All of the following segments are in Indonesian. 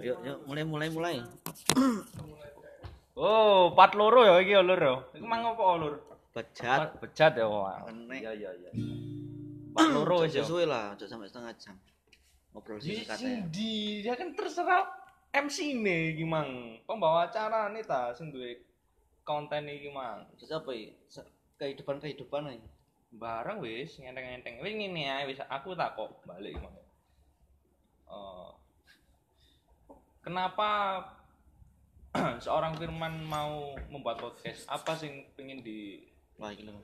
Yuk, yuk, mulai, mulai, mulai. Oh, pat loro ya iki ya, lur ya. Iku mang apa lur? Bejat. Bejat ya. Enek. Iya iya iya. Pat loro wis ya. Sesuai lah, aja sampai setengah jam. Ngobrol Di singkat ya. di dia kan terserah MC ne iki mang. Pembawa acara nih ta sing duwe konten iki mang. Terus apa? Se- Kehidupan-kehidupan aja. Barang wis ngenteng-ngenteng. Wis ngene ae wis aku tak kok balik iki mang. Eh, kenapa seorang Firman mau membuat podcast? Apa sing pengen di Wah, ini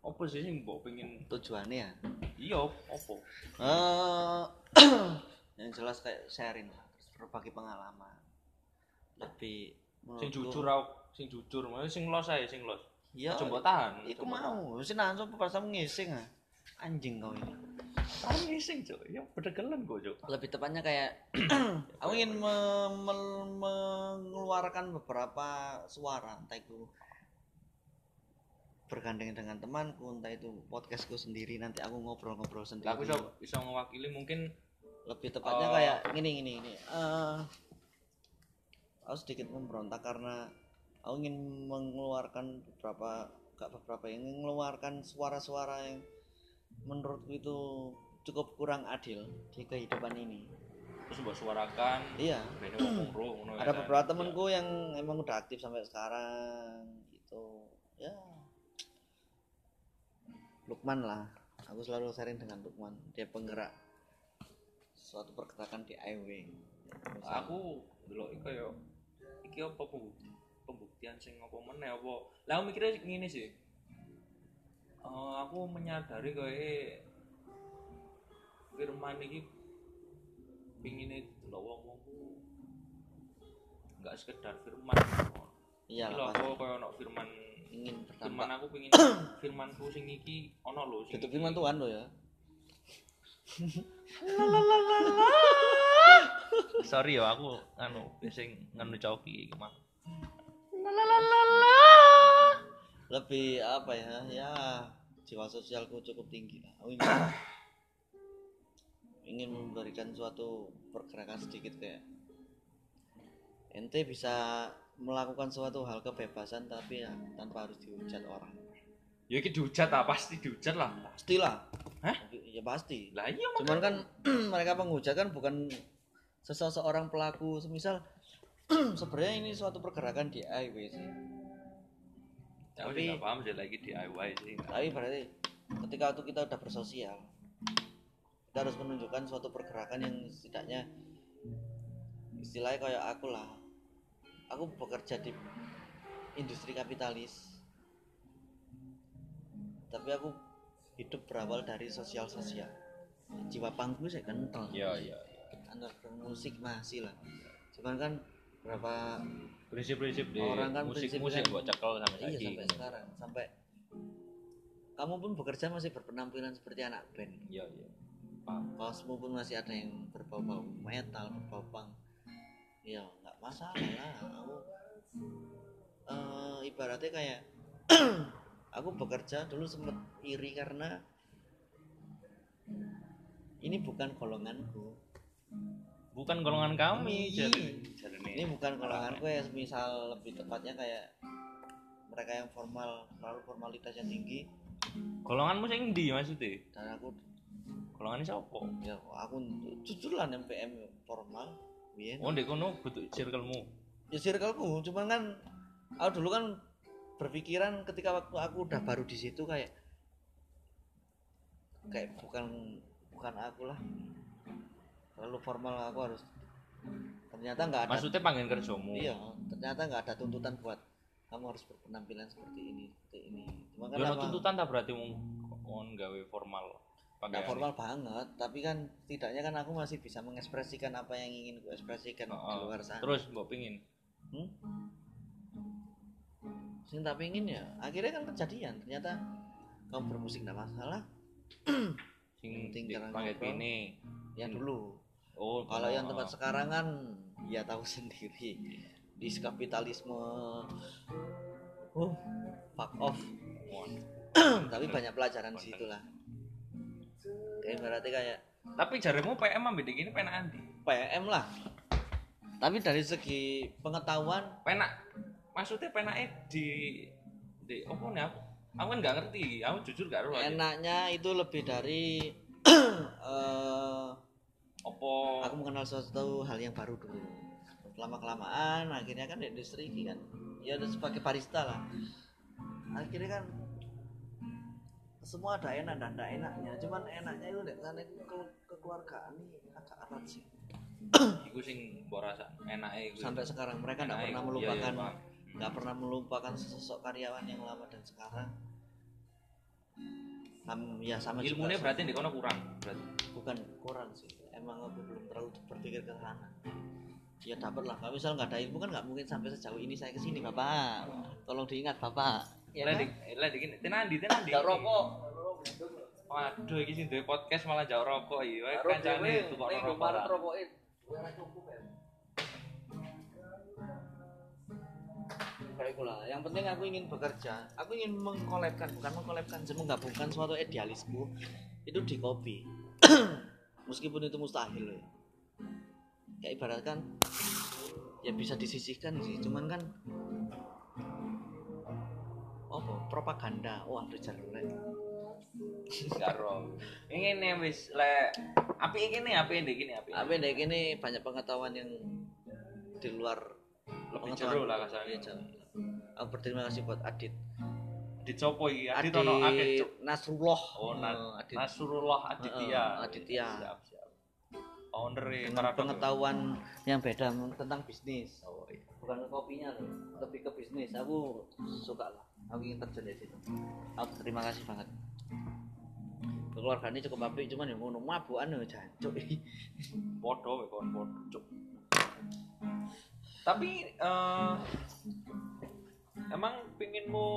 apa sih sing mbok pengen Tujuannya ya. iya apa? Eh, yang jelas kayak sharing lah, berbagi pengalaman. Lebih Sing jujur aku, sing jujur, maksudnya sing los ae sing los. Iya. Coba tahan. Iku mau, sih nanti pas ngising ah. Anjing kau ini. Ngising, Cuk. Ya bedegelan kok, Cuk. lebih tepatnya kayak aku ingin me- me- mengeluarkan beberapa suara entah itu bergandeng dengan temanku entah itu podcastku sendiri nanti aku ngobrol-ngobrol sendiri aku iso iso ngewakili mungkin lebih tepatnya Oh. kayak gini gini gini Eh, aku sedikit memberontak karena aku ingin mengeluarkan beberapa gak beberapa ingin mengeluarkan suara-suara yang menurutku itu cukup kurang adil di kehidupan ini. Terus mbok suarakan iya ngomong ya ada kan. beberapa temenku yang emang udah aktif sampai sekarang gitu. Ya. Lukman lah. Aku selalu sharing dengan Lukman. Dia penggerak suatu pergerakan di IW Ya, aku delok iki kaya iki apa bu pembuktian sing apa meneh apa? Lah mikirnya ngene sih Eh, aku menyadari kayak Firman iki pingin delok wong-wong ku nggak sekedar Firman. Iya lah aku kaya ono Firman. Ingin Firman aku pingin Firmanku sing iki ono lho sing itu firman Tuhan lo ya. Sorry ya aku anu sing nganu coki iki mah. lebih apa ya? Ya jiwa sosialku cukup tinggi. Lah aku ingin, ingin memberikan suatu pergerakan sedikit kayak ente bisa melakukan suatu hal kebebasan tapi ya tanpa harus dihujat orang. Ya iki dihujat ah, pasti dihujat lah. pastilah. Hah? ya pasti. Lah iya cuman kan mereka penghujat kan bukan seseorang pelaku. Semisal sebenarnya ini suatu pergerakan DIY sih Tapi enggak paham sih lagi DIY sih. tapi berarti ketika itu kita udah bersosial kita harus menunjukkan suatu pergerakan yang setidaknya istilahnya kayak aku lah. Aku bekerja di industri kapitalis. Tapi aku hidup berawal dari sosial sosial jiwa pangku saya kental. Iya iya. underground musik masih lah. Cuman kan berapa Prinsip-prinsip di Orang kan musik-musik prinsipnya- buat cekel sampai iya sampai sekarang. Sampai kamu pun bekerja masih berpenampilan seperti anak band. Iya iya. Paham. kaosmu pun masih ada yang berbau-bau metal berbau punk. Ya nggak masalah lah. Aku eh, ibaratnya kayak aku bekerja dulu sempet iri karena ini bukan golonganku Bukan golongan kami jadi ini bukan golonganku ya misal lebih tepatnya kayak mereka yang formal terlalu formalitas yang tinggi Golonganmu sing ndi maksudnya? dan aku Golongannya siapa? ya aku jujur lah NPM formal biyen Oh, ndek kono bentuk circlemu. ya circleku cuman kan aku dulu kan berpikiran ketika waktu aku udah baru di situ kayak kayak bukan bukan aku lah terlalu formal aku harus ternyata nggak ada Maksudnya panggen kerjamu. iya ternyata nggak ada tuntutan buat kamu harus berpenampilan seperti ini seperti ini cuma kan Ya tuntutan tak berarti mau mau gawe formal. nggak formal banget tapi kan setidaknya kan aku masih bisa mengekspresikan apa yang ingin ku ekspresikan di Heeh. luar sana Terus mbok pingin hmm? sing tak pingin ya akhirnya kan kejadian ternyata kamu bermusik nggak masalah sing Penting di pakai ngobrol. ini. ya dulu Oh, kalau yang oh. tempat sekarang kan ya tahu sendiri. Di kapitalisme uh fuck off. Tapi banyak pelajaran di situ lah. Kayak berarti kayak Tapi jarimu PM ambek ini penak andi. PM lah. Tapi dari segi pengetahuan Penak maksudnya penaknya di di apa nih aku? Aku kan nggak ngerti aku jujur gak tahu enaknya itu lebih dari eh apa aku mengenal sesuatu hal yang baru dulu. Lama kelamaan akhirnya kan di industri ini kan ya udah sebagai barista lah. Akhirnya kan semua ada enak dan ada enaknya. Cuman enaknya itu dek sana itu ke kekeluargaan ini agak erat sih. Iku sing mbok rasa enake iku. sampai sekarang mereka pernah iku. Iya, iya, melupakan paham. nggak pernah melupakan sosok karyawan yang lama dan sekarang. Sam- ya sama ilmunya berarti di kono kurang berarti. Bukan kurang sih emang aku belum terlalu berpikir ke sana ya dapat lah kalau misal nggak ada ilmu kan nggak mungkin sampai sejauh ini saya ke sini bapak tolong diingat bapak ya lah kan? di lah di gini tenandi tenandi Nggak rokok waduh iki sing duwe podcast malah jauh rokok iya kancane dhewe, tukok ning rokok Indomaret lah. rokokin. Gue ora cukup. Kayak gula. Yang penting aku ingin bekerja. Aku ingin mengkolabkan, bukan mengkolabkan, menggabungkan suatu idealisku itu di kopi. Meskipun itu mustahil ya. Ya ibaratkan ya bisa disisihkan sih, cuman kan apa propaganda wah ada jalur Karo. Ini nih wis le api ini api ini gini api. dek ini banyak pengetahuan yang di luar Lebih pengetahuan jero lah kasarnya. aku berterima kasih buat Adit Dicopo iki. Adit Adit ono akeh. Nasrullah Oh, Na- Eh, Adit Nasrullah Aditya. Heeh, Aditya. Siap, siap. Owner e dengan Karadok. pengetahuan yang beda tentang bisnis Oh iya. bukan ke kopinya loh lebih ke bisnis aku suka lah aku ingin terjun di situ aku terima kasih banget keluarganya cukup apik cuman yang ngono mabukan ya jancuk Podo we kon cuk. Tapi eh emang pinginmu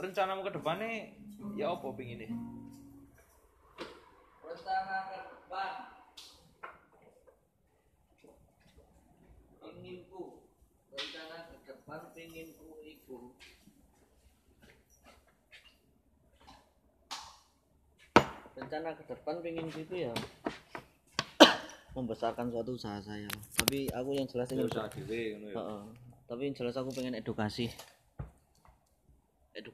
rencanamu ke depannya ya apa pingin nih? rencana ke depan inginku rencana ke depan inginku iku rencana ke depan inginku itu ya membesarkan suatu usaha saya tapi aku yang jelas ingin usaha dhewe ngono ya. Heeh. tapi yang jelas aku pengen edukasi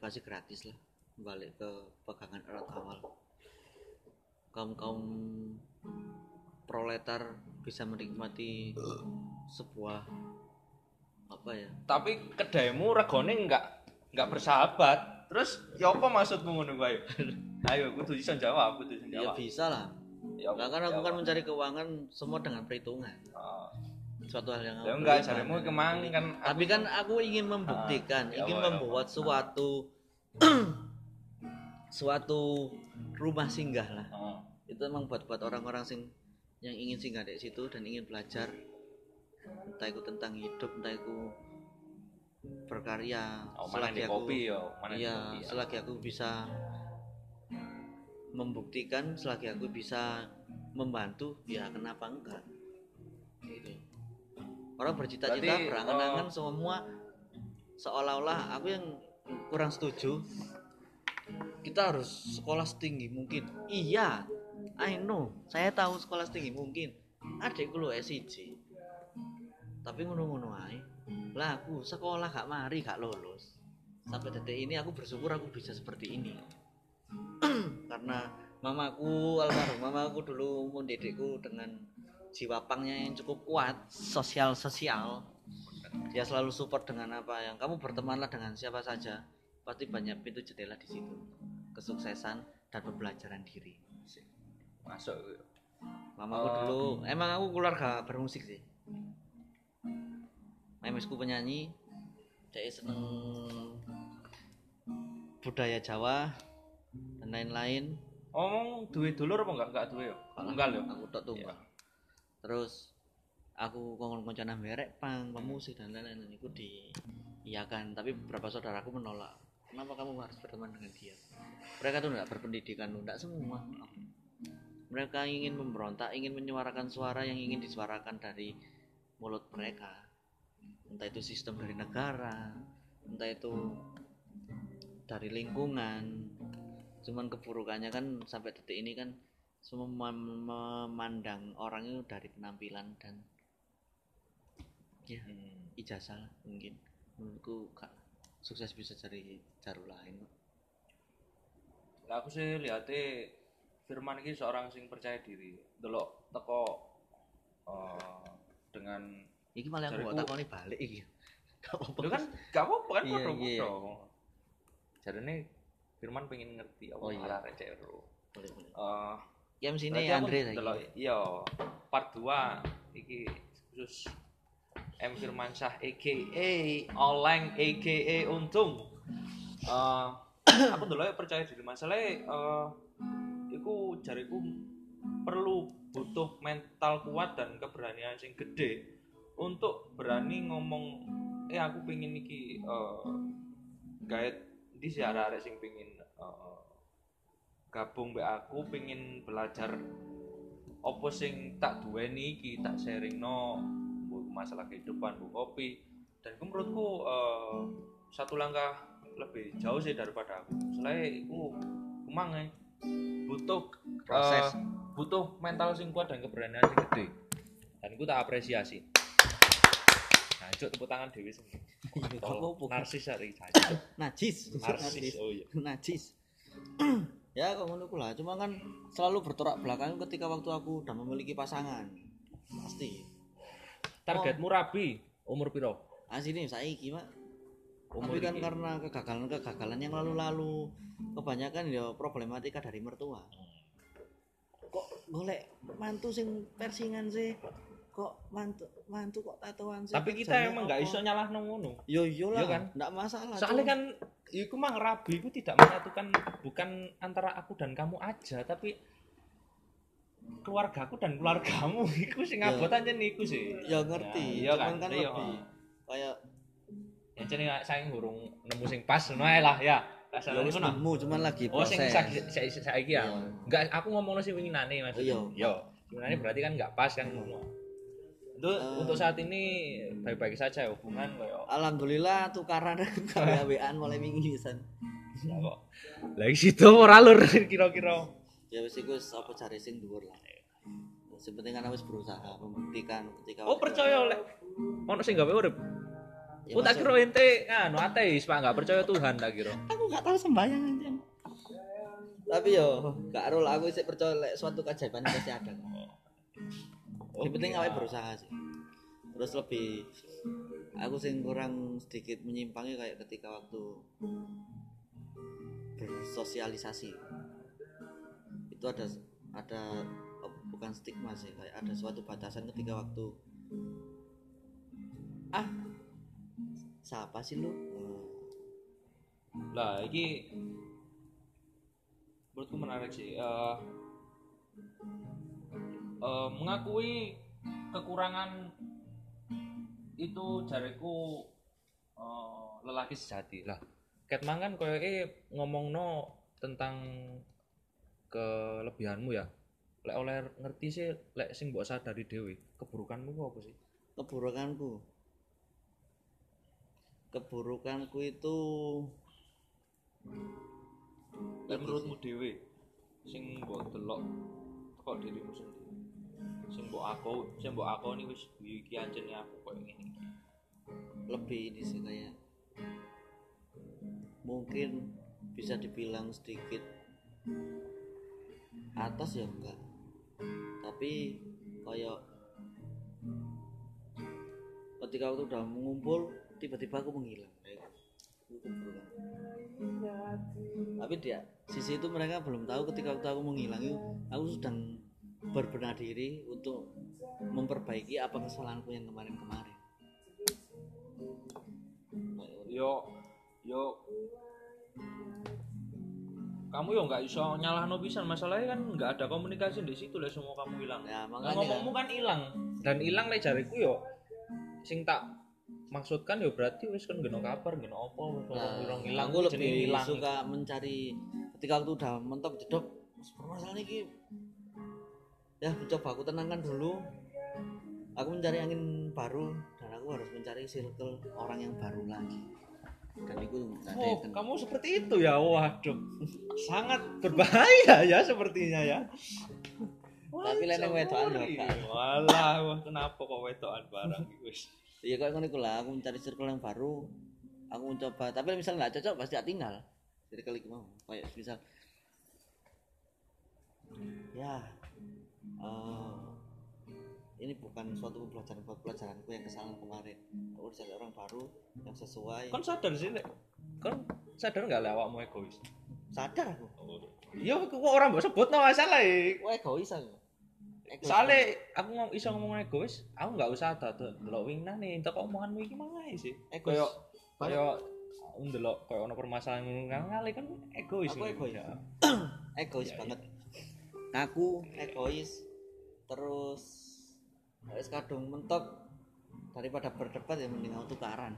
edukasi gratis lah balik ke pegangan erat awal kaum kaum proletar bisa menikmati sebuah apa ya Tapi kedaimu regane enggak enggak bersahabat. Terus ya apa maksudmu ngono kuwi? Ayo kudu iso jawab, kudu iso ya jawab. bisa lah Ya, Nah, kan aku kan mencari keuangan semua dengan perhitungan Ah. suatu hal yang Ya aku enggak, jarimu kemang kan tapi kan aku ingin membuktikan Ah, ya ingin ya membuat suatu suatu rumah singgah lah Ah. itu emang buat buat orang-orang sing yang ingin singgah di situ dan ingin belajar entah itu tentang hidup entah itu berkarya Oh, di aku kopi di iya kopi. ya. selagi aku bisa membuktikan selagi aku bisa membantu ya kenapa enggak gitu orang bercita-cita berangan-angan semua seolah-olah aku yang kurang setuju kita harus sekolah setinggi mungkin. Iya I know. Saya tahu sekolah setinggi mungkin. Adikku lo SIJ tapi ngono-ngono ae. Lah aku sekolah gak mari gak lulus. Sampai detik ini aku bersyukur aku bisa seperti ini. Karena mamaku almarhum mamaku dulu mendidikku dengan jiwa pangnya yang cukup kuat sosial sosial dia selalu support dengan apa? Yang kamu bertemanlah dengan siapa saja pasti banyak pintu jendela di situ. Kesuksesan dan pembelajaran diri. Masuk. mamaku Oh. dulu emang aku keluarga bermusik sih. Memesku penyanyi. Dia seneng budaya Jawa dan lain-lain. Ngomong duwe dulur apa enggak? Enggak yo. Enggak. Yo. aku tak tunggal. Terus aku kongkon koncana merek pang pemusik dan lain-lain itu diiyakan tapi beberapa saudaraku menolak. Kenapa kamu harus berteman dengan dia? Mereka tuh tidak berpendidikan tidak semua. Mereka ingin memberontak ingin menyuarakan suara yang ingin disuarakan dari mulut mereka. Entah itu sistem dari negara entah itu dari lingkungan. Cuman keburukannya kan sampai detik ini kan semua mem- memandang orang itu dari penampilan dan ya Hmm. ijazah lah mungkin menurutku gak sukses bisa cari jalur lain kok. Aku sih lihatnya Firman ini seorang sing percaya diri. Delok teko eh, dengan iki malah aku takoni balik iki gak apa-apa Lu kan gak apa-apa kan Iya, iya. Jadinya Firman pengen ngerti apa Oh, iya. malah receh boleh boleh Eh, ya sini berarti aku Andre lagi delok iya part 2 iki khusus M. Firmansyah aka Oleng aka Untung. Eh, aku dulu percaya diri. Masalahnya eh iku jariku perlu butuh mental kuat dan keberanian sing gede untuk berani ngomong eh aku pengen iki guide di si arek sing pengen eh, gabung be aku pengen belajar opo sing tak duweni iki tak sharing no masalah kehidupan bu kopi. Dan itu menurutku eh, satu langkah lebih jauh sih daripada aku. Selain itu emang eh, butuh proses. eh, butuh mental sing kuat dan keberanian sing gede. Dan itu tak apresiasi. Jancuk tepuk tangan Dewi sendiri. Narsis hari najis. Narsis. Oh iya. najis. Ya kok ngono ku lah. Cuma kan selalu bertolak belakang ketika waktu aku udah memiliki pasangan. Pasti Targetmu rabi umur piro? asini saiki mak Umur tapi kan iki. karena kegagalan-kegagalan yang lalu-lalu kebanyakan ya problematika dari mertua kok golek mantu sing persingan sih kok mantu mantu kok tatoan sih Tapi kita emang nggak iso nyalahno ngono. yo yo lah Iya kan? nggak masalah Soalnya cuma- kan iku mah rabi itu tidak menyatukan bukan antara aku dan kamu aja, tapi keluargaku dan keluargamu iku sing Ya. ngabot aja niku sih. ya ngerti Iya cuman kan? kan Iya. lebih kayak Ya jadi saya ngurung nemu sing pas ngono ae lah ya. ya wis ngono. nemu cuman lagi Oh sing proses saiki saiki saiki ya. Iya. Enggak aku ngomongno sing winginane Mas. Iya. Yo. Winginane berarti kan enggak pas kan ngono. Untuk, Eh. untuk saat ini baik-baik saja hubungan koyo alhamdulillah tukaran gawe-gawean mulai minggu pisan ya kok. Lagi situ ora lur kira-kira. Ya wis iku wis apa cari sing dhuwur lah. Sing penting kan wis berusaha membuktikan ketika Oh percaya oleh ono sing gawe urip. Ya, Oh tak kira ente anu ateis Pak enggak percaya Tuhan tak kira. aku gak tahu sembahyang anjing. Tapi yo gak ero lah aku sih percaya lek suatu keajaiban pasti ada. Yang penting awake berusaha sih. Terus lebih aku sing kurang sedikit menyimpangi kayak ketika waktu bersosialisasi itu ada ada oh, bukan stigma sih kayak ada suatu batasan ketika waktu ah siapa sih lu. Lah iki menurutku menarik sih. Eh eh, mengakui kekurangan itu jariku eh, lelaki sejati lah. Ket mangan koyoke ngomongno tentang kelebihanmu ya. Lek oleh ngerti sih lek sing mbok sadari dhewe, keburukanmu apa sih? keburukanku keburukanku itu Lek menurutmu dhewe sing mbok delok kok dirimu sendiri. Sing mbok aku, sing mbok aku ini wis iki anjene aku koyo ngene iki. lebih ini sih kayak mungkin bisa dibilang sedikit atas ya enggak. Tapi kayak ketika aku udah mengumpul tiba-tiba aku menghilang. Kayak itu keburukan. tapi dia sisi itu mereka belum tahu ketika waktu aku menghilang itu aku sedang berbenah diri untuk memperbaiki apa kesalahanku yang kemarin-kemarin. Yo yo kamu yo nggak iso nyalahno pisan. Masalahnya kan nggak ada komunikasi di situ lah semua kamu hilang. ya Nah, ngomongmu kan hilang. Dan hilang lek jariku yo sing tak maksudkan yo berarti wis kan geno kabar geno apa wis Nah, orang hilang aku lebih hilang. suka mencari ketika waktu udah mentok jedok permasalahan ini ya mencoba aku tenangkan dulu. Aku mencari angin baru dan aku harus mencari circle orang yang baru lagi dan itu Oh, kamu seperti itu ya. Waduh. Sangat berbahaya ya sepertinya ya. Tapi lain wedokan Kak. Walah, wah, kenapa kok wedokan barang wis. Iya kok ngono lah, aku mencari circle yang baru. Aku mencoba, tapi misalnya nggak cocok pasti tak tinggal. Circle iki mau. Kayak misal ya eh, ini bukan suatu pembelajaran buat pelajaranku yang kesalahan kemarin. Aku cari orang baru yang sesuai. Kon sadar sih, Lek. Kon sadar nggak lah awakmu egois? sadar aku. Iya, kok orang mbok sebut no masalah e. Egois aku. Egois Soalnya aku ngomong iso ngomong egois, aku nggak usah ada delok wingnah nih, entek omonganmu iki mangae sih. Egois. Kayak kayak ndelok kayak ono permasalahan ngono ngale kan egois. Aku egois. Ya. egois Ya, banget aku egois terus wis kadung mentok daripada berdebat ya mending aku tukaran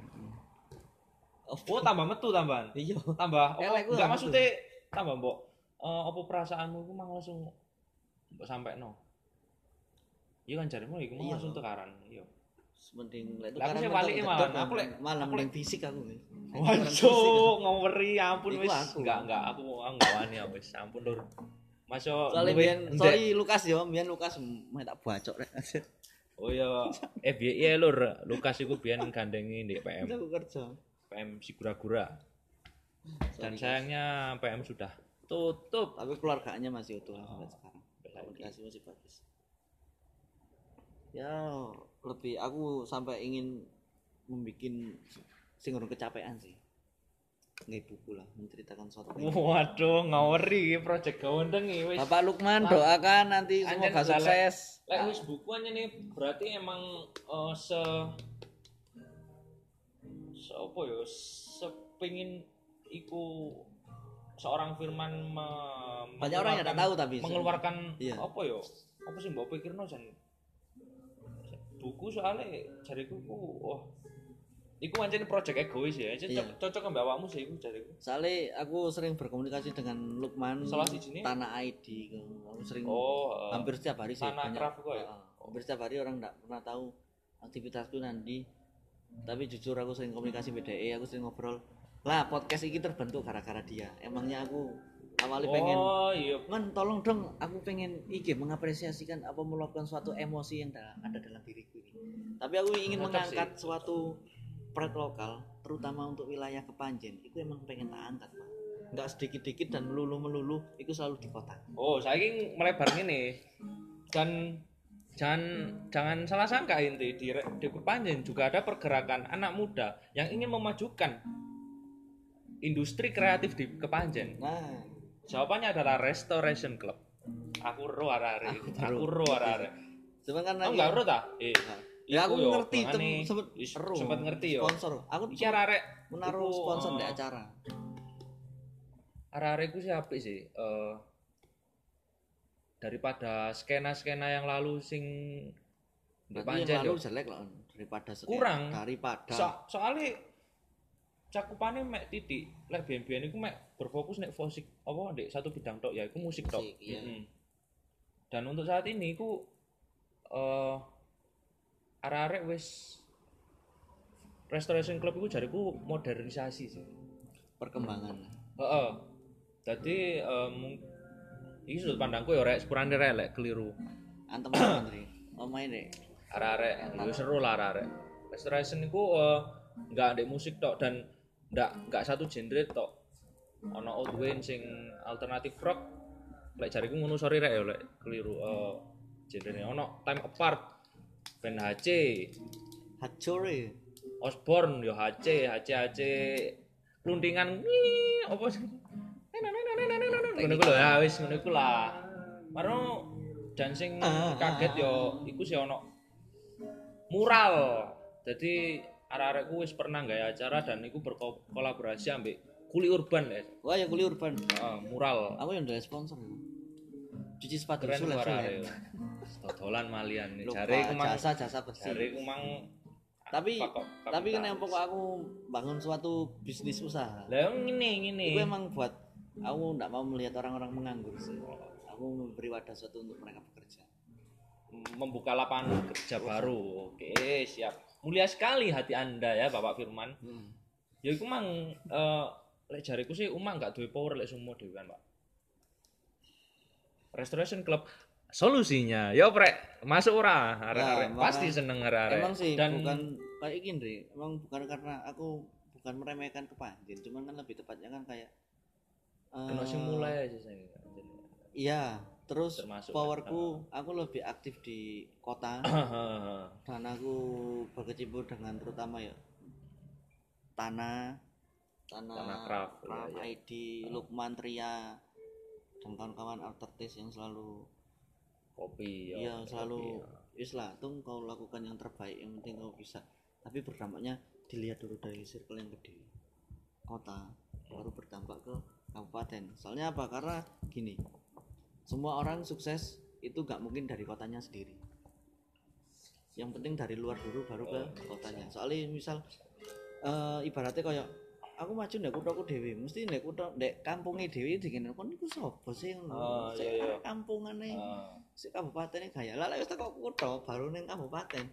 Oh, tambah metu tambahan. iya Tambah? Elek Enggak tambah maksudnya tambah mbok eh, apa perasaanmu iku mang langsung mbok sampai no. Iya kan jarimu iku mang Iya. langsung tukaran. Iya. mending lek aku tukaran balik dedek, malah. Aku lek- malah aku mending fisik aku Waduh, fisik. ngaweri ampun wis. aku. Enggak, enggak, aku aku enggak wani ya wis. Ampun lur. Masuk soalnya sorry Lukas yo biyen Lukas meh tak bacok rek Oh iya, eh biyen iya lur, Lukas iku biyen gandengi di PM, aku kerja. PM Sigura-gura. Dan sayangnya PM sudah tutup. tapi keluarganya masih utuh lah sampai sekarang. komunikasi masih bagus. Ya lebih aku sampai ingin membuat sing urung kecapean sih nggak buku lah menceritakan suatu. Waduh, ngaweri project gawendeng iki wis. Bapak Lukman doakan nanti Anjen semoga dalek. sukses Lek wis bukuannya nih berarti emang eh, se se apa ya sepengin iku seorang firman me- banyak orang yang tidak tahu tapi mengeluarkan Iya. apa ya apa sih mbak pikirno jan buku soalnya jariku ku wah iku pancen project egois ya Jadi Iya. cocok mbak awakmu sih iku jariku soalnya aku sering berkomunikasi dengan Lukman salah sijine Tanah ID aku sering oh eh, hampir setiap hari sih Tanah banyak Craft kok ya? Heeh. hampir setiap hari orang tidak pernah tahu aktivitasku nanti tapi jujur aku sering komunikasi BDE aku sering ngobrol lah podcast ini terbentuk gara-gara dia emangnya aku awalnya pengen oh iya Man, tolong dong, aku pengen iki mengapresiasikan apa meluapkan suatu emosi yang da- ada dalam diriku ini. Tapi aku ingin Cocok mengangkat sih. suatu proyek lokal, terutama untuk wilayah Kepanjen. Itu emang pengen tak angkat, Pak. Enggak sedikit-dikit dan melulu-melulu, itu selalu di kota. Oh, saya ingin melebar gini. Dan jangan jangan salah sangka inti di di Kepanjen juga ada pergerakan anak muda yang ingin memajukan industri kreatif di Kepanjen. Nah, Jawabannya adalah Restoration Club. Aku ro arare. Aku ro. arare. cuman kan Oh, enggak ro ta? Eh, Ya iku aku yo, ngerti, sempet, sempet ngerti yo. Sponsor. Aku Iki arek menaruh iku, sponsor di eh, acara. Arare ku sih apik sih. Eh, daripada skena-skena yang lalu sing di yo. jelek loh daripada sekian- Kurang. daripada So, soalnya cakupannya mek titik lek biyen-biyen iku mek berfokus nek musik apa ndek satu bidang tok yaiku musik tok. Musik, iya. Mm-mm. Dan untuk saat ini iku eh arek-arek wis Restoration Club iku jariku modernisasi sih. perkembangan. Heeh. Dadi eh, mung- iki sudut pandangku ya rek sepurane rek keliru. Antem Andri. Oh main deh. arek-arek yo seru lah arek restoration iku eh, nggak ada musik tok dan nggak nggak satu genre tok ono old wind sing alternatif rock lek jariku ngono sorry rek ya lek keliru eh genre ono time apart band HC Hacore. Osborne yo HC HC HC kluntingan wih, apa sih ngono iku lho ya wis ngono iku lah Baru dan sing Ah, kaget yo iku sih ono mural. Jadi arek-arekku wis pernah gawe acara dan iku berkolaborasi ambek Kuli Urban ya. Wah ya kuli urban. Heeh, mural. Aku yang dari sponsor. Cuci sepatu Keren sulet suara sulet. Dodolan malian Jare iku mang jasa jasa bersih. jare iku mang Tapi apa kok tapi kapitalis. kenapa kok aku bangun suatu bisnis usaha? Lah ngene ngene. Itu emang buat aku nggak mau melihat orang-orang menganggur sih. Aku memberi wadah suatu untuk mereka bekerja. membuka lapangan kerja baru. Oke, siap. Mulia sekali hati Anda ya, Bapak Firman. Hmm. Ya iku mang eh lek jariku sih umang gak duwe power lek sumo dhewe kan, Pak. Restoration Club solusinya. Ya prek masuk ora? Arek-arek. Nah, pasti seneng arek-arek. emang sih dan bukan kayak gini emang bukan karena aku bukan meremehkan kepanjen cuman kan lebih tepatnya kan kayak kena sing mulai aja sing iya terus Termasuk, powerku aku lebih aktif di kota. Dan aku berkecimpung dengan terutama ya tanah tanah, Tanah craft, iya, Craft iya. ID Lukman Tria dan kawan-kawan artis yang selalu kopi ya, iya kopi, selalu ya. wis lah tuh kau lakukan yang terbaik yang penting kau bisa. Tapi berdampaknya dilihat dulu dari circle yang gede. Kota baru berdampak ke kabupaten. Soalnya apa? Karena gini semua orang sukses itu gak mungkin dari kotanya sendiri. Yang penting dari luar dulu baru ke kotanya. soalnya misal eh, ibaratnya kayak aku maju ndek kuthaku dhewe mesti ndek kutha ndek kampunge dhewe dikene kon iku sapa sih ngono? Oh, Sik iya, iya. arek kampungane. Si kabupaten gaya. Lah wis teko kutha baru ning kabupaten.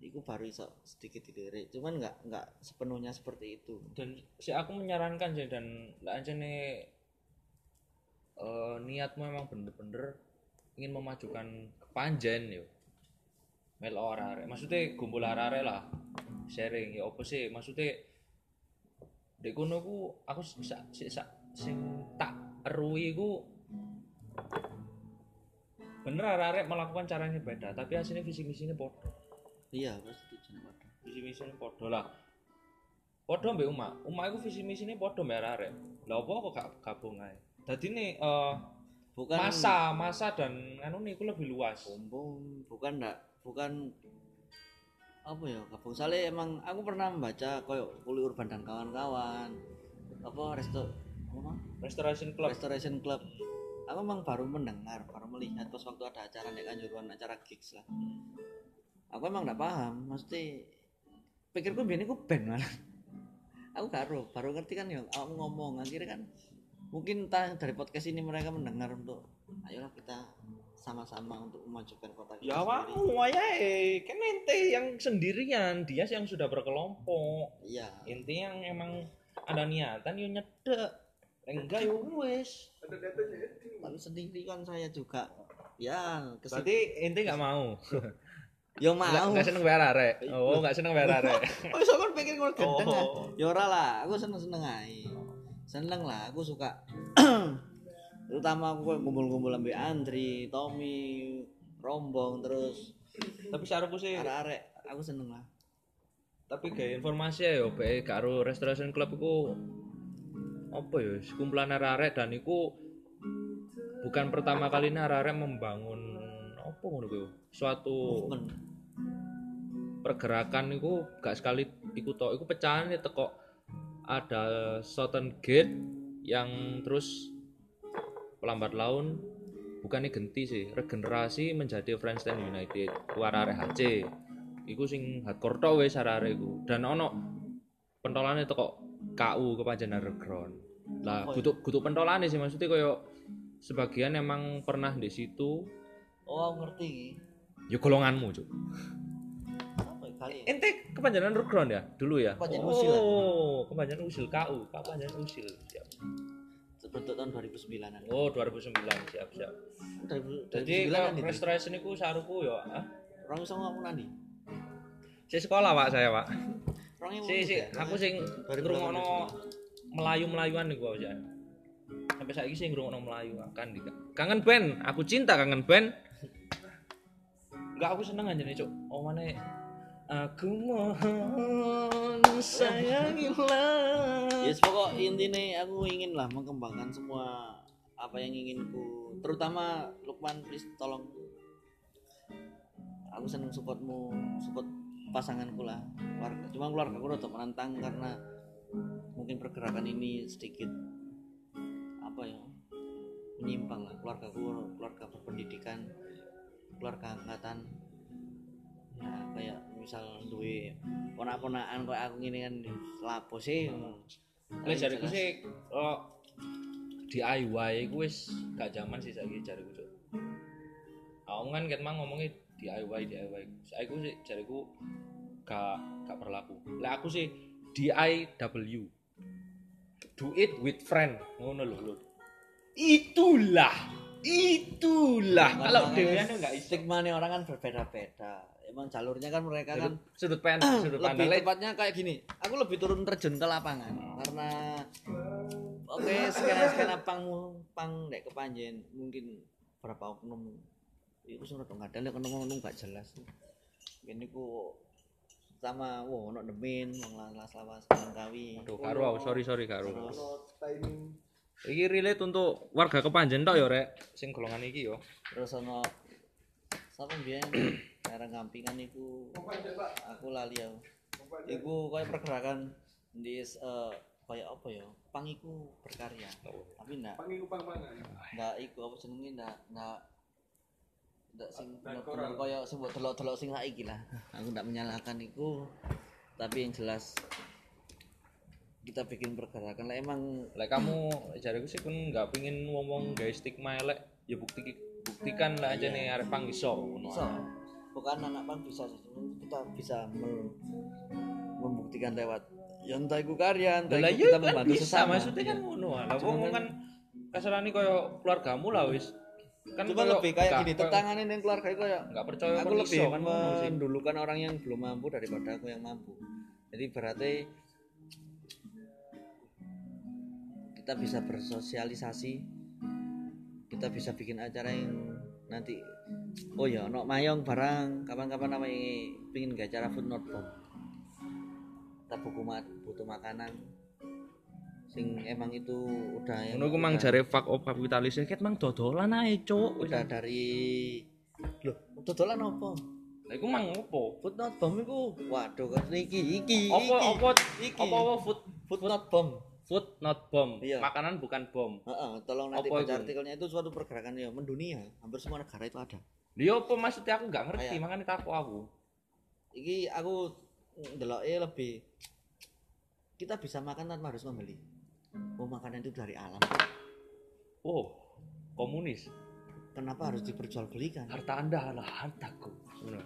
Iku baru iso sedikit dilirik cuman nggak nggak sepenuhnya seperti itu. Dan si aku menyarankan sih dan lah aja nih eh, niatmu memang bener-bener ingin memajukan kepanjen yo. Melo arare maksudnya gumpul arare lah. Sharing ya apa sih? Maksudnya di kono ku aku sa, si, sa, sing tak erui ku bener arare melakukan caranya beda tapi hasilnya visi misinya bodoh iya pasti tujuan pada visi misinya podo lah. Podo mbak Uma Uma itu visi misinya podo mbak Arek lah apa kok gak gabung aja jadi nih eh, bukan masa masa dan anu nih lebih luas. Bukan ndak bukan apa ya gabung soalnya emang aku pernah membaca koyo kuli urban dan kawan-kawan. Apa resto apa? Restoration club. Restoration club. Aku emang baru mendengar baru melihat pas waktu ada acara nek kanjuruan acara gigs lah. Aku emang nggak paham mesti pikirku biar aku band malah. Aku baru baru ngerti kan ya aku ngomong akhirnya kan mungkin entah dari podcast ini mereka mendengar untuk ayolah kita sama-sama untuk memajukan kota kita ya kamu ya kan ente yang sendirian dia yang sudah berkelompok. Iya. Inti yang emang ada niatan yo nyedek. Enggak yo wes. Tapi sendiri kan saya juga. Ya ke sini berarti ente nggak mau? Ya nggak mau. nggak seneng bayar arek? Oh nggak seneng bayar arek. Oh, iso kan pikir ngono gendeng. Oh. Ya ora lah, aku seneng-seneng ae. Seneng lah, aku suka terutama aku kumpul-kumpul ambil Andri, Tommy, Rombong terus tapi saranku sih arek-arek, aku seneng lah. tapi kayak informasi ya bae karo restoration club iku apa ya kumpulan arek dan iku bukan pertama kali arek membangun apa ngono kuwi suatu Movement. pergerakan iku gak sekali iku tok iku pecahan ya teko ada Southern Gate yang terus pelambat laun bukannya genti sih regenerasi menjadi Friendstand United warare HC iku sing hardcore tok wis iku. Dan ono pentolane teko KU kepanjen underground lah Oh, iya. butuh butuh pentolane sih maksudnya koyo sebagian emang pernah di situ. Oh, aku ngerti. ya golonganmu cuk. Ya, ya? ente kepanjangan underground ya? Dulu ya? Kepanjangan oh, usil ya? kepanjangan usil KU kepanjangan usil. Siap Bentuk tahun 2009-an. oh 2009 siap siap. 2009 jadi an kalau itu. restoration itu saruku ya ah? Orang iso ngomong nanti. si sekolah pak saya pak. Si si aku sing ngrungokno melayu-melayuan nih gua aja sampai saiki sing ngrungokno melayu kan kangen band. Aku cinta kangen band. Enggak aku seneng aja nih cuk. Oh mana aku mohon sayangilah. Yes, pokok intinya aku ingin lah mengembangkan semua apa yang inginku. Terutama Lukman please tolong. Aku seneng supportmu support pasanganku lah. Keluarga cuma keluarga aku rada menantang karena mungkin pergerakan ini sedikit apa ya menyimpang lah. Keluarga aku keluarga berpendidikan keluarga angkatan. Ya kayak misal duwe ponak-ponakan kayak aku gini kan lapo sih Lek jariku sih oh, DIY ku wis gak zaman sih saiki jariku cuk. Aku kan ket mang ngomongnya DIY DIY. Saiki sih jariku gak gak berlaku. Lek aku sih DIW. Do it with friend. Ngono lho, Lur. Itulah, itulah. Kalau dewean enggak stigma nih orang kan berbeda-beda emang jalurnya kan mereka kan Sudut pandang, sudut lebih pandang. tepatnya kayak gini aku lebih turun terjun ke lapangan karena oke skena skena pang pang dek kepanjen mungkin berapa oknum itu sudah nggak ada kan ngomong nggak jelas ini ku sama wow ono demin wong las lawas kawi Aduh, karo aku, sorry sorry karo. Terus, Iki relate untuk warga Kepanjen tok ya, Rek. Sing golongan iki yo. terus ono sapa biyen daerah gampingan iku aku lali aku iku kayak pergerakan di eh, kayak apa ya pang iku berkarya. Tapi ndak ndak iku apa jenenge ndak ndak ndak sing bener-bener kaya sing mbok delok-delok sing saiki lah. Aku ndak menyalahkan iku tapi yang jelas kita bikin pergerakan. Lah emang Lek kamu jariku sih kun nggak pingin ngomong guys stigma elek, ya bukti buktikan lah aja nih arep pang iso ngono. Bukan anak pang bisa kita bisa mel- membuktikan lewat ya entah itu karya entah itu iya kita kan membantu bisa, sesama maksudnya kan ngono. Lah wong kan- kan kasarane koyo keluargamu lah wis. Kan cuma lebih kayak gini tetangane yang keluarga itu kayak nggak percaya aku lebih kan mendulukan orang yang belum mampu daripada aku yang mampu jadi berarti kita bisa bersosialisasi kita bisa bikin acara yang nanti oh ya no mayong barang. Kapan-kapan apa pingin gak acara food not bomb. Kita buku ma- butuh makanan. Sing emang itu udah yang Ngono mang jare fuck up kapitalis ket mang dodolan ae, Cuk. udah dari loh dodolan apa? Lah iku mang opo? Footnote bomb iku waduh kan iki iki iki. opo iki. opo opo food footnote bomb food not bomb. Iya. Makanan bukan bom. Heeh, tolong nanti Apa baca itu? artikelnya itu suatu pergerakan ya mendunia hampir semua negara itu ada Dia opo maksudnya aku nggak ngerti, Kayak- makanya takut aku. iki aku ndeloknya lebih kita bisa makan tanpa harus membeli oh makanan itu dari alam Oh, komunis. kenapa harus diperjualbelikan Harta Anda adalah hartaku. Ngono.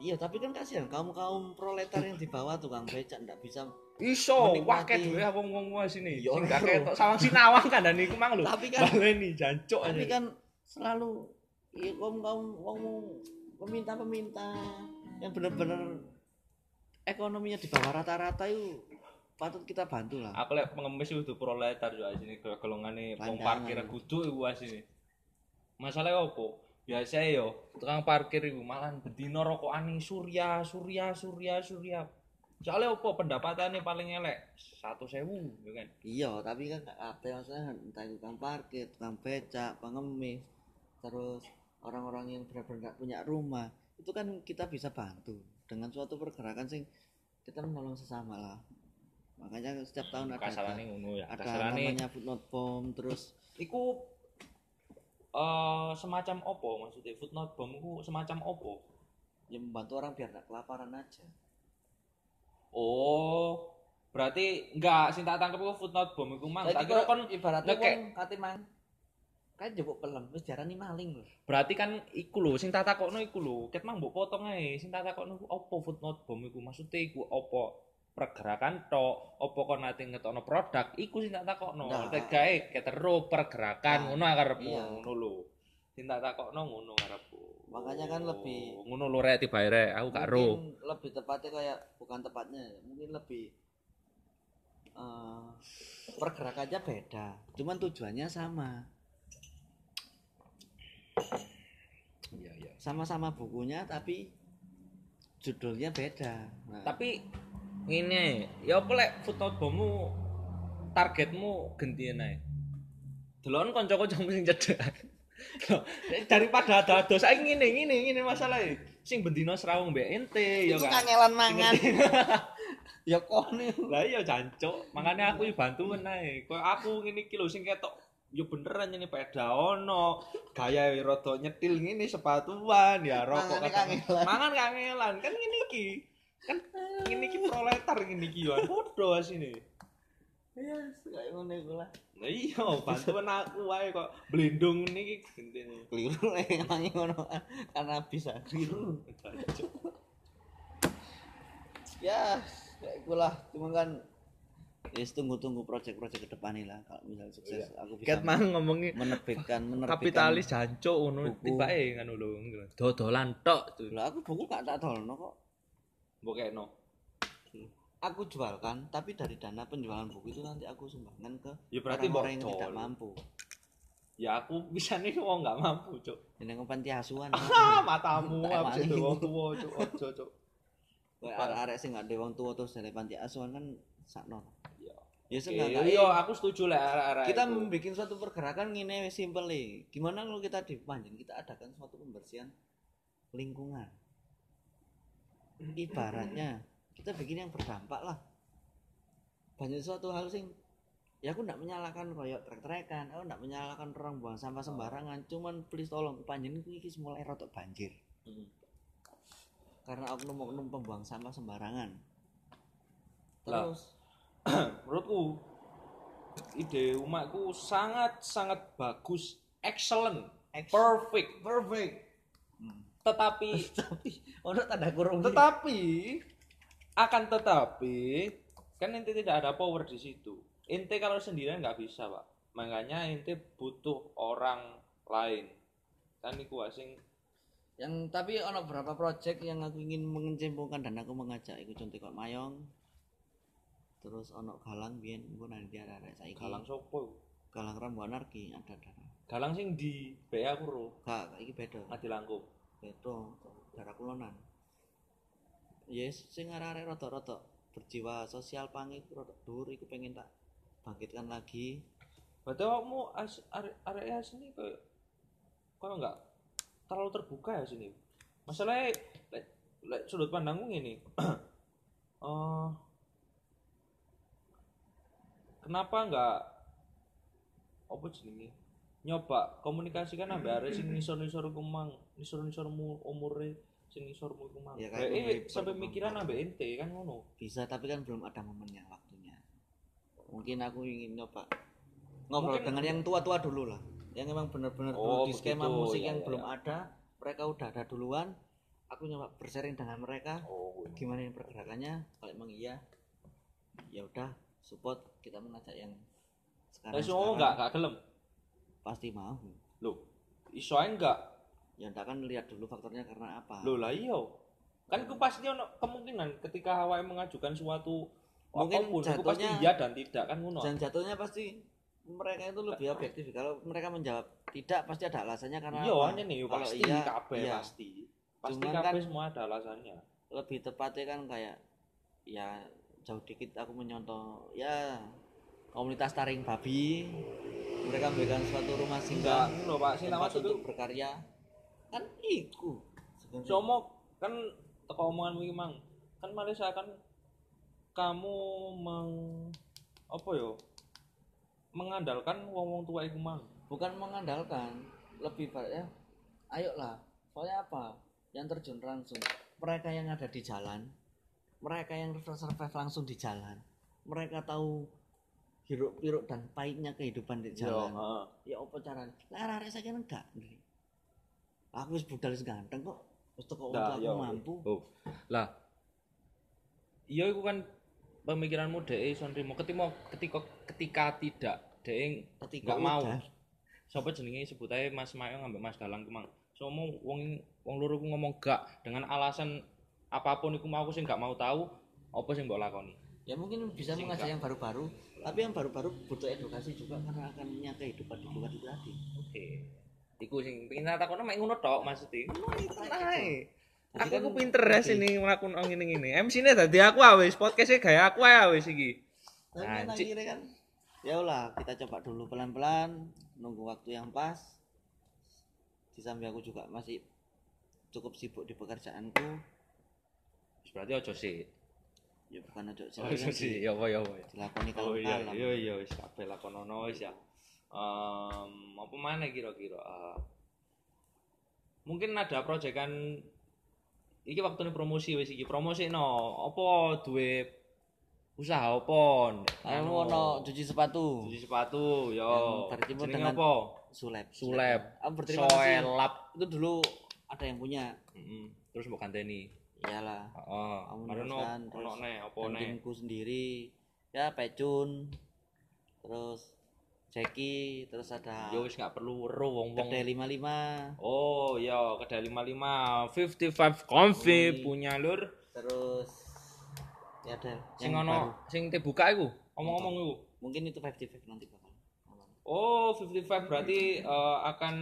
Iya tapi kan kasihan kaum kaum proletar yang di bawah tukang becak ndak bisa Iso, waket dhewe aku ngomong sini. Ya Sing gak Allah. ketok sawang sinawang kan dan iku mang lho. Tapi kan- baleni jancuk tapi aja. kan selalu iya kaum kaum kaum peminta peminta yang benar-benar ekonominya di bawah rata-rata itu patut kita bantu lah Aku lek pengemis kudu proletar yo sini ke golongane wong parkir kudu iku sini. Masalah opo? Biasa yo tukang parkir iku malah bedino rokokane surya, surya, surya, surya. Soalnya opo pendapatannya paling elek satu sewu, ya kan? iya tapi kan gak kabeh maksudnya entah itu tukang parkir tukang becak pengemis terus orang-orang yang benar-benar gak punya rumah itu kan kita bisa bantu dengan suatu pergerakan sing kita menolong sesama lah makanya setiap tahun ada Kasarane ngono ya. ada namanya footnote bomb terus iku eh semacam opo maksudnya footnote bomb iku semacam opo? yang membantu orang biar gak kelaparan aja Oh, berarti enggak sing tak tangkep iku footnote bomb iku mang. Tak Jadi kira kon ibaratnya wong kate mang kan jebuk pelem wis diarani maling lho. berarti kan iku lho sing tak takokno iku lho. Ket mang mbok potong ae. Sing tak takokno opo footnote bomb iku? Maksudnya iku opo pergerakan tok, opo kon nate ngetokno produk, iku sing tak takokno. Nah. Tek gawe ketero pergerakan Nah, ngono karepmu iya. ngono lho. Sing tak takokno ngono karepku. Makanya kan lebih- ngono lho rek tibae rek, aku gak ro. Lebih tepatnya kayak bukan tepatnya ya, mungkin lebih eh pergerakannya beda cuman tujuannya sama Iya, iya. sama-sama bukunya tapi judulnya beda nah, Tapi ngene, ya apa lek footnote bommu targetmu gentian ae. Delon kanca-kancamu sing cedhak. Daripada ada-ada saiki ngene ngene ngene masalahe. Sing bendina serawung mbek ente ya kan. kangelan mangan ya kone Lah iya jancuk, makane aku yo bantuan ae. Aku ngene iki lho sing ketok yo beneran ini peda ono, gaya rada nyetil ngene sepatuan ya rokok kadang- kangelan. Mangan kangelan kan ngene iki. Kan ngene iki proletar ngene iki yo padha asine. ya kayak ngono iku lah Lah iya, bantuan aku wae kok blendung ngene iki gentene. keliru emang ngono karena bisa keliru ya ya itulah cuma kan ya tunggu-tunggu project-project ke depan ini lah kalau misalnya sukses aku bisa Ket mang ngomongi menerbitkan menerbitkan kapitalis jancuk ngono buku. tibake ngono lho. Dodolan tok tuh. lah aku buku gak tak tolno kok Mbok kekno. aku jualkan tapi dari dana penjualan buku itu nanti aku sumbangkan ke Ya berarti orang-orang yang tidak mampu Ya aku bisa nih wong gak mampu, Cuk. ini ke panti asuhan Ah, matamu wani. itu wong tuwa, Cuk. Ojo, Cuk. Kayak arek-arek sing gak wong terus dari panti asuhan kan sakno Ya. ya Oke, seenggaknya Iya, aku setuju lah arek-arek. kita membuat suatu pergerakan ngene simple nih. Gimana kalau kita di Panjen kita adakan suatu pembersihan lingkungan. Ibaratnya kita bikin yang berdampak lah. Banyak suatu hal sing ya aku ndak menyalahkan koyok trek-trekan, aku ndak menyalahkan orang buang sampah sembarangan, cuman please tolong Panjen iki iki mulai rotok banjir Hmm. karena oknum-oknum pembuang sampah sembarangan. Lah. Terus menurutku ide umatku sangat sangat bagus, excellent, perfect. perfect. Tetapi Tapi ono tanda kurung. tetapi akan tetapi kan inti tidak ada power di situ. Inti kalau sendirian nggak bisa pak. Makanya inti butuh orang lain. Kan iku asing yang tapi ono beberapa project yang aku ingin mengecimpungkan dan aku mengajak iku contoh kok Mayong terus ono galang biyen engko nang dia arek saiki galang sopo? galang rambu anarki ada ada Galang sing di BA Kuro, gak iki beda Mati Langkung. Beda daerah kulonan yes sing arek rada-rada berjiwa sosial pangi rada dhuwur iku pengen tak bangkitkan lagi Berarti kamu as, are, area sini kayak kalau nggak terlalu terbuka ya sini. Masalahnya lek, lek sudut pandangku ini. eh kenapa nggak apa jenenge nyoba komunikasikan ambek arek sing nisor-nisor kumang, nisor-nisor umure sing nisormu iku mang. Ya, kayak eh, sampai mikiran ambek ente kan ngono. bisa tapi kan belum ada momennya waktunya mungkin aku ingin nyoba ngobrol Mungkin- dengan yang tua-tua dulu lah yang memang benar-benar Oh, di skema begitu. musik Ya, yang ya, belum ya. ada mereka udah ada duluan aku nyoba bersharing dengan mereka Oh, gimana yang pergerakannya kalau emang iya ya udah support kita mengajak yang sekarang, Lah semua enggak enggak gelem. pasti mau Loh, iso enggak? Ya ndak kan lihat dulu faktornya karena apa Loh lah iya. Kan ku pasti ono kemungkinan ketika Hawaii mengajukan suatu Mungkin apa pun, itu pasti jatuhnya- iya dan tidak kan ngono. dan jatuhnya pasti mereka itu lebih objektif kalau mereka menjawab tidak pasti ada alasannya karena Iya, hanya nih Kalau pasti iya, kabeh iya. pasti. Pasti Cuman kabeh kan- semua ada alasannya. lebih tepatnya kan kayak ya jauh dikit aku menyontoh ya komunitas taring babi mereka memberikan suatu rumah Enggak, singgah Pak, tempat untuk itu berkarya kan iku. Somo kan teko omonganmu iki Mang. Kan Malaysia kan kamu meng apa yo? Mengandalkan wong-wong tua iku Mang. bukan mengandalkan lebih baik ya ayolah soalnya apa yang terjun langsung mereka yang ada di jalan mereka yang survive langsung di jalan mereka tahu hiruk piruk dan pahitnya kehidupan di Yo, jalan heeh. ya apa caranya lah saya kan enggak. Aku wis budal wis ganteng kok wis teko Nah, tua iya, aku mampu Oh. Lah. Iya iku kan pemikiranmu dhek iso nrimo ketika ketika ketika tidak dhek ketika mau. Sapa jenenge sebut ae Mas Mayo ngambek Mas Galang ku mang. Somo wong wong loro ku ngomong gak dengan alasan apa pun iku mau aku sing gak mau tahu apa sing mbok lakoni. ya mungkin bisa mengajak yang baru-baru tapi yang baru-baru butuh edukasi juga karena akan punya kehidupan di luar itu tadi Oke. Iku sing pengin tak takono mek ngono tok maksudnya. Ngono iku ae. Jadi Aku kan ku pinter ya sini nglakon ngene-ngene. MC-ne dadi aku awis, podcast-e gaya aku ae awis iki. tapi kan akhirnya kan ya ulah kita coba dulu pelan-pelan nunggu waktu yang pas di samping aku juga masih cukup sibuk di pekerjaanku Berarti ojo sih. ya bukan Ojo sih, ya apa ya apa. ya. dilakoni Oh iya, iya iya wis kabeh lakonono wis ya. Em apa mana kira-kira? Eh, mungkin ada proyekan iki waktune promosi wis iki promosi no apa duwe usaha apa? Anu, ono cuci sepatu. cuci sepatu yo. Jenenge dengan- apa? sulap sulap Aku berterima kasih. Soelap. Itu dulu ada yang punya. Mm-mm. terus mbok ganteni. Iyalah. Heeh. Meneruskan, terus ono ne apa ne? sendiri. Ya Pecun. Terus Jeki terus ada Yo wis gak perlu weruh wong-wong. Kedai 55 Oh, ya kedai 55 55 Coffee Wih. punya lur. terus ya ada Sing ono sing buka iku. Omong-omong iku. mungkin itu 55 nanti bakal Oh, 55 berarti eh, akan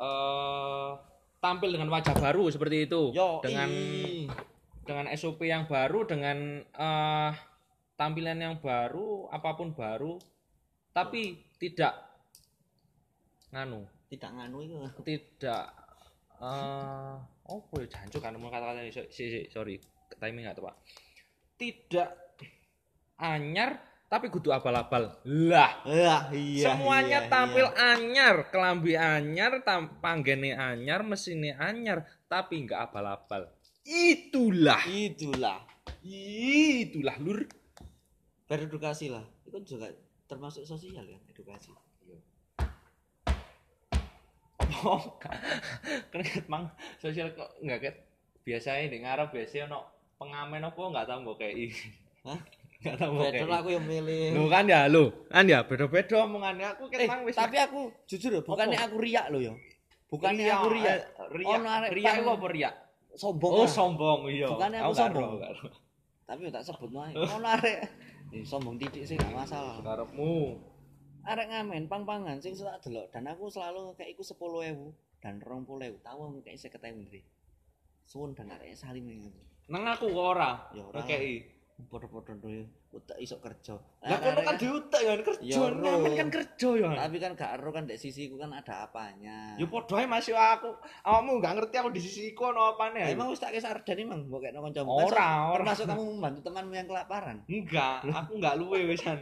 eh tampil dengan wajah baru seperti itu. Yo, dengan dengan SOP yang baru dengan eh tampilan yang baru, apa pun baru, tapi tidak nganu, tidak nganu itu tidak eh oh ya jancuk kan mau kata-kata ini. Si, si, sorry, timing nggak tepat. Tidak anyar tapi kudu abal-abal. Lah, Wah, iya semuanya iya, tampil iya. anyar, kelambi anyar, tam, panggene anyar, mesinnya anyar, tapi nggak abal-abal. Itulah, itulah itulah lur. Beredukasi lah. Itu juga termasuk sosial kan edukasi. Oh, kan ket mang sosial kok nggak ket biasanya di ngarep biasanya no pengamen apa nggak tahu mbok kayak Hah? nggak tahu mbok Betul kayak aku yang milih. Lu kan ya lu kan ya beda-beda omongannya. Aku ket eh, mang wis tapi aku jujur ya bukannya aku riak loh ya? Bukannya aku riak. Eh, riak. Ono riak itu apa riak? Sombong. Oh sombong iya. Bukannya aku sombong. tapi tak sebut mah ono arek eh, sombong titik sih gak masalah. Karepmu. Arek ngamen pang-pangan sing tak delok. Dan aku selalu kayak iku 10.000 dan 20.000 tahu aku kayak 50.000 ndri suwun dan arek salim nang aku kok ora? Ya ora. Podo-podo tuh utak iso kerja Lah kono kan diutak ya kerja, Ya, ngamen kan kerja ya. tapi kan gak ero kan dek sisiku kan ada apanya Ya padha ae masih aku. Awakmu gak ngerti aku di sisiku ono apane. Emang wis tak kisah dan emang mbok kekno kancamu Ora, Termasuk- ora. termasuk kamu membantu temanmu yang kelaparan Enggak, aku enggak luwe wisan.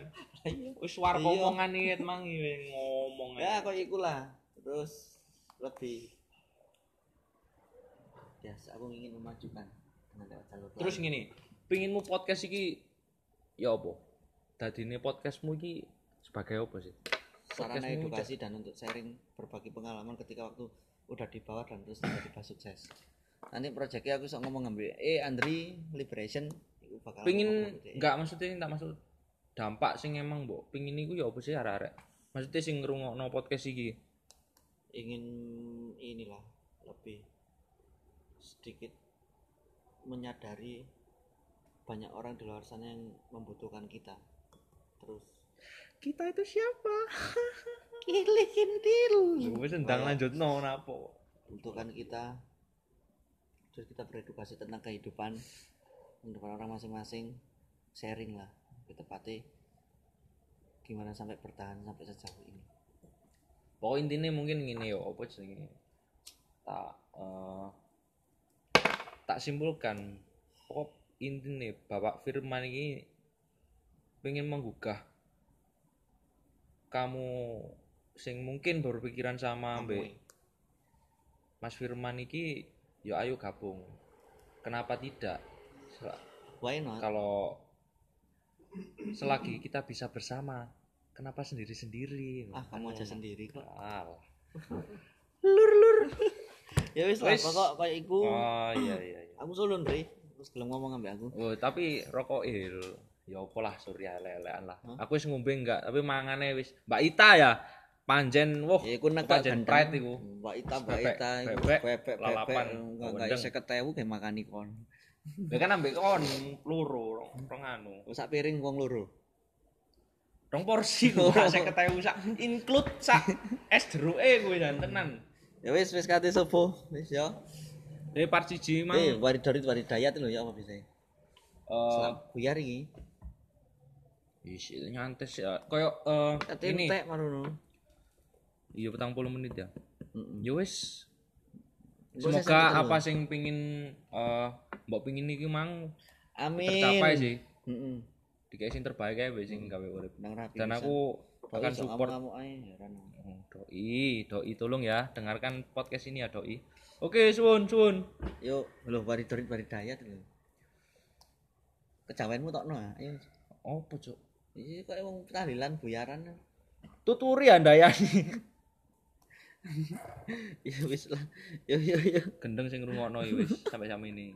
Wis warga Iya. omongan iki mang ngomong ya kok iku lah terus lebih biasa aku ingin memajukan dengan jalur Terus lain. Pinginmu podcast iki ya apa? Dadine podcastmu iki sebagai apa sih? sarana edukasi dan untuk sharing berbagi pengalaman ketika waktu udah di bawah dan terus tiba-tiba sukses nanti proyeknya aku sok ngomong ngambil eh Andri Liberation bakal Pingin enggak maksudnya tak maksud dampak sing emang mbok pingin iku ya apa sih arek-arek? Maksudnya sing ngrungokno podcast iki. ingin inilah lebih sedikit menyadari banyak orang di luar sana yang membutuhkan kita terus Kita itu siapa? ilihin tiru Wis ndang lanjutno napa? membutuhkan kita terus kita beredukasi tentang kehidupan kehidupan orang masing-masing sharing lah lebih tepatnya gimana sampai bertahan sampai sejauh ini Pokok intinya mungkin gini yo, apa jenenge? Tak eh, tak simpulkan. Pokok intinya Bapak Firman ini pengen menggugah kamu sing mungkin berpikiran sama Mbak. Mas Firman iki yo ayo gabung. Kenapa tidak? Sel- why not Kalau selagi kita bisa bersama, kenapa sendiri-sendiri? ah kamu aja sendiri kok Alah. ya wis lah pokok kayak iku Oh iya iya iya. aku sulun Ri terus gelem ngomong ambek aku Oh, tapi rokok il. Ya apa lah surya lelean lah. Hah? Aku wis ngombe enggak, tapi mangane wis Mbak Ita ya. Panjen woh. ya iku nek Panjen pride iku. Mbak Ita Mbak Ita bebek, bebek lalapan, enggak gondeng. 50.000 kayak makani kon Ya kan ambek kon loro, rong, anu. sak piring wong loro Rong porsi ku sak 50.000 sak include sak es jeruke kuwi tenan. ya wis wis kate subuh wis ya Dari part siji mang eh eh waridorit waridayat lho ya apa bisa Selam buyar iki isi nyantes ya. Kayak eh kate ini. entek marono Iya petang puluh menit ya. Heeh. Ya wis. Semoga sampai apa sing pingin eh mbok pingin iki mang amin tercapai sih. heeh Dikasih sing terbaik ae wis sing gawe urip. nang rapi Dan aku akan support ae heran Oh, doi, doi tolong ya dengarkan podcast ini ya doi. Oke, suwun, suwun. Yuk, lho waridorit waridayat lho. Kejawenmu tokno ah. Ayo. Apa, Cuk? Iki kok wong tahlilan buyaran. Tuturi Anda ya. ya wis lah yo yo yo gendeng sing ngrungokno iki wis sampai jam ini